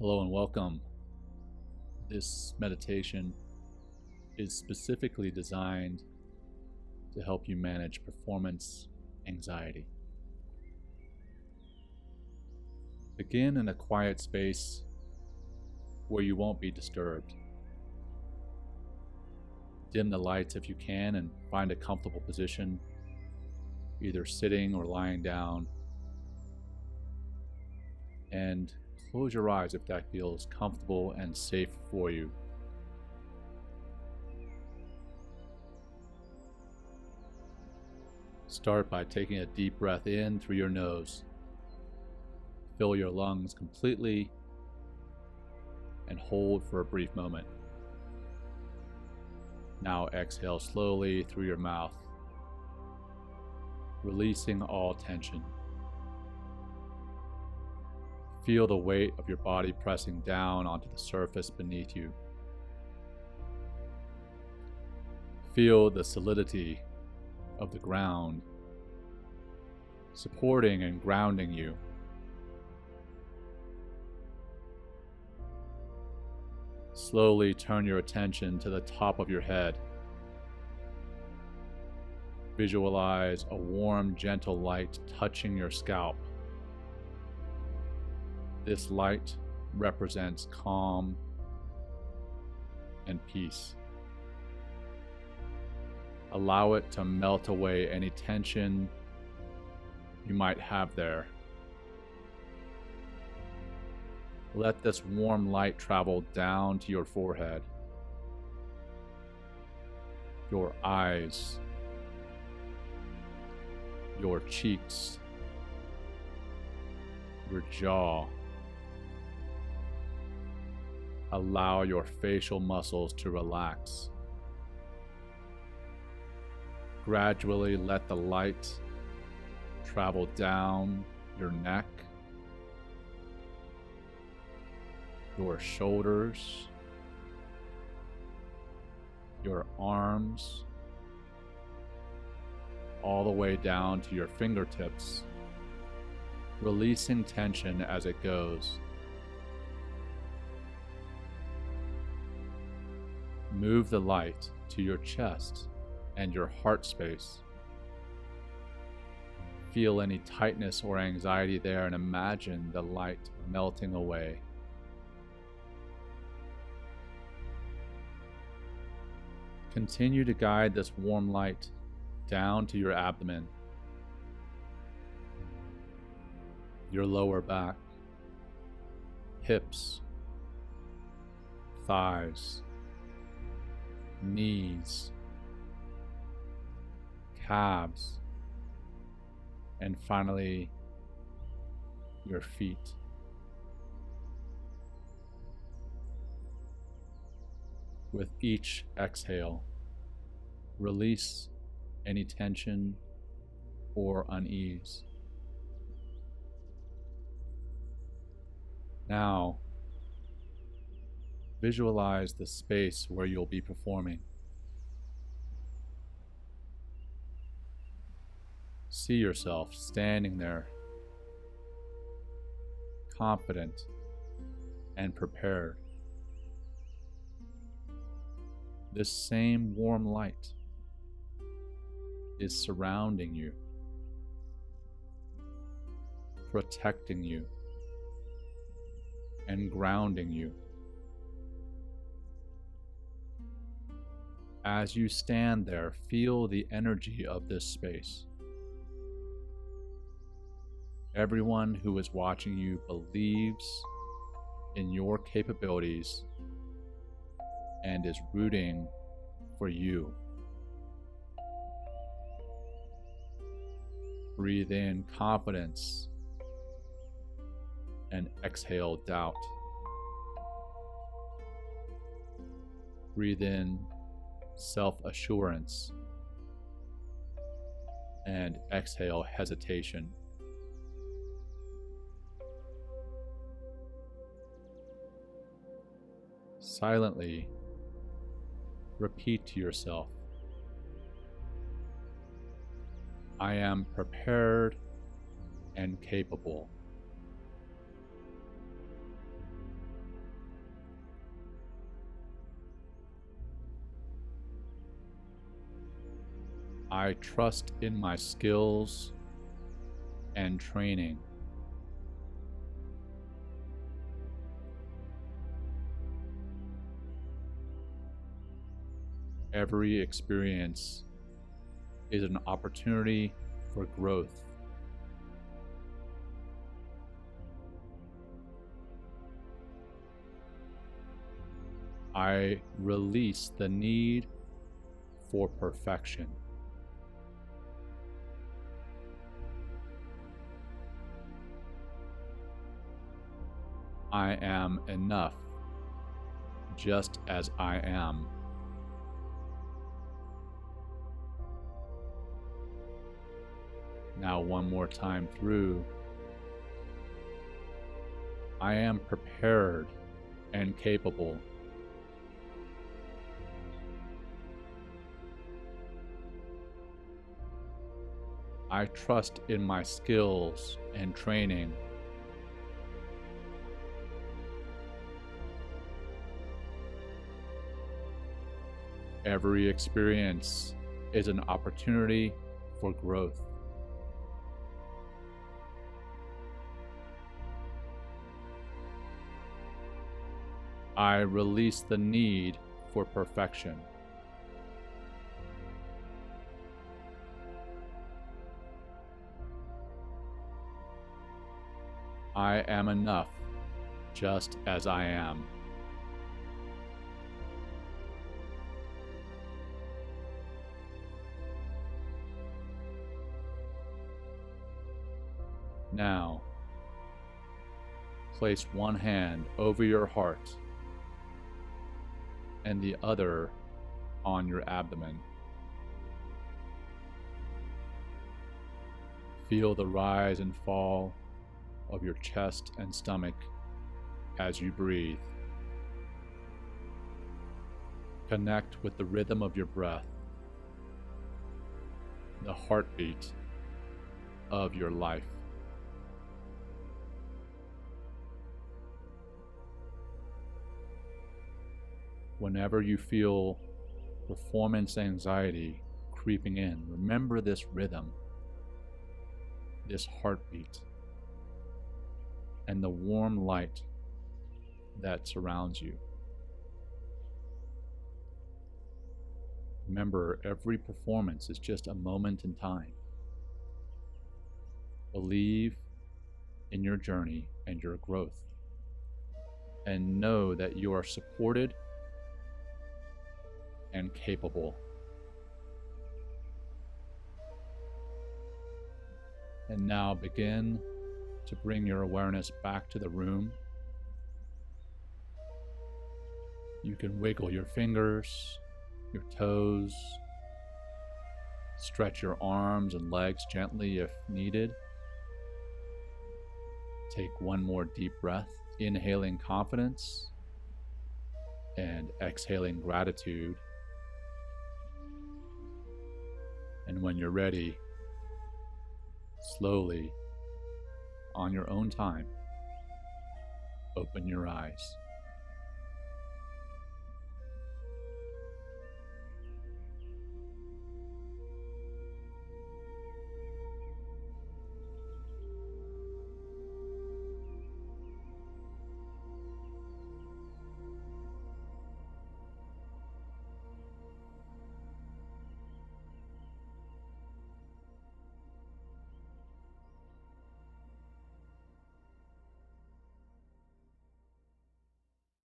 Hello and welcome. This meditation is specifically designed to help you manage performance anxiety. Begin in a quiet space where you won't be disturbed. Dim the lights if you can and find a comfortable position, either sitting or lying down. And Close your eyes if that feels comfortable and safe for you. Start by taking a deep breath in through your nose. Fill your lungs completely and hold for a brief moment. Now exhale slowly through your mouth, releasing all tension. Feel the weight of your body pressing down onto the surface beneath you. Feel the solidity of the ground supporting and grounding you. Slowly turn your attention to the top of your head. Visualize a warm, gentle light touching your scalp. This light represents calm and peace. Allow it to melt away any tension you might have there. Let this warm light travel down to your forehead, your eyes, your cheeks, your jaw allow your facial muscles to relax. Gradually let the light travel down your neck, your shoulders, your arms, all the way down to your fingertips, releasing tension as it goes. Move the light to your chest and your heart space. Feel any tightness or anxiety there and imagine the light melting away. Continue to guide this warm light down to your abdomen, your lower back, hips, thighs, knees, calves, and finally your feet. With each exhale, release any tension or unease. Now, Visualize the space where you'll be performing. See yourself standing there, confident and prepared. This same warm light is surrounding you, protecting you, and grounding you. As you stand there, feel the energy of this space. Everyone who is watching you believes in your capabilities and is rooting for you. Breathe in confidence and exhale doubt. Breathe in self assurance, and exhale hesitation. Silently repeat to yourself I am prepared and capable. I trust in my skills and training. Every experience is an opportunity for growth. I release the need for perfection. I am enough just as I am. Now, one more time through. I am prepared and capable. I trust in my skills and training. Every experience is an opportunity for growth. I release the need for perfection. I am enough just as I am. Now, place one hand over your heart and the other on your abdomen. Feel the rise and fall of your chest and stomach as you breathe. Connect with the rhythm of your breath, the heartbeat of your life. Whenever you feel performance anxiety creeping in, remember this rhythm, this heartbeat and the warm light that surrounds you. Remember, every performance is just a moment in time. Believe in your journey and your growth, and know that you are supported and capable. And now begin to bring your awareness back to the room. You can wiggle your fingers, your toes, stretch your arms and legs gently if needed. Take one more deep breath, inhaling confidence and exhaling gratitude. And when you're ready, slowly on your own time, open your eyes.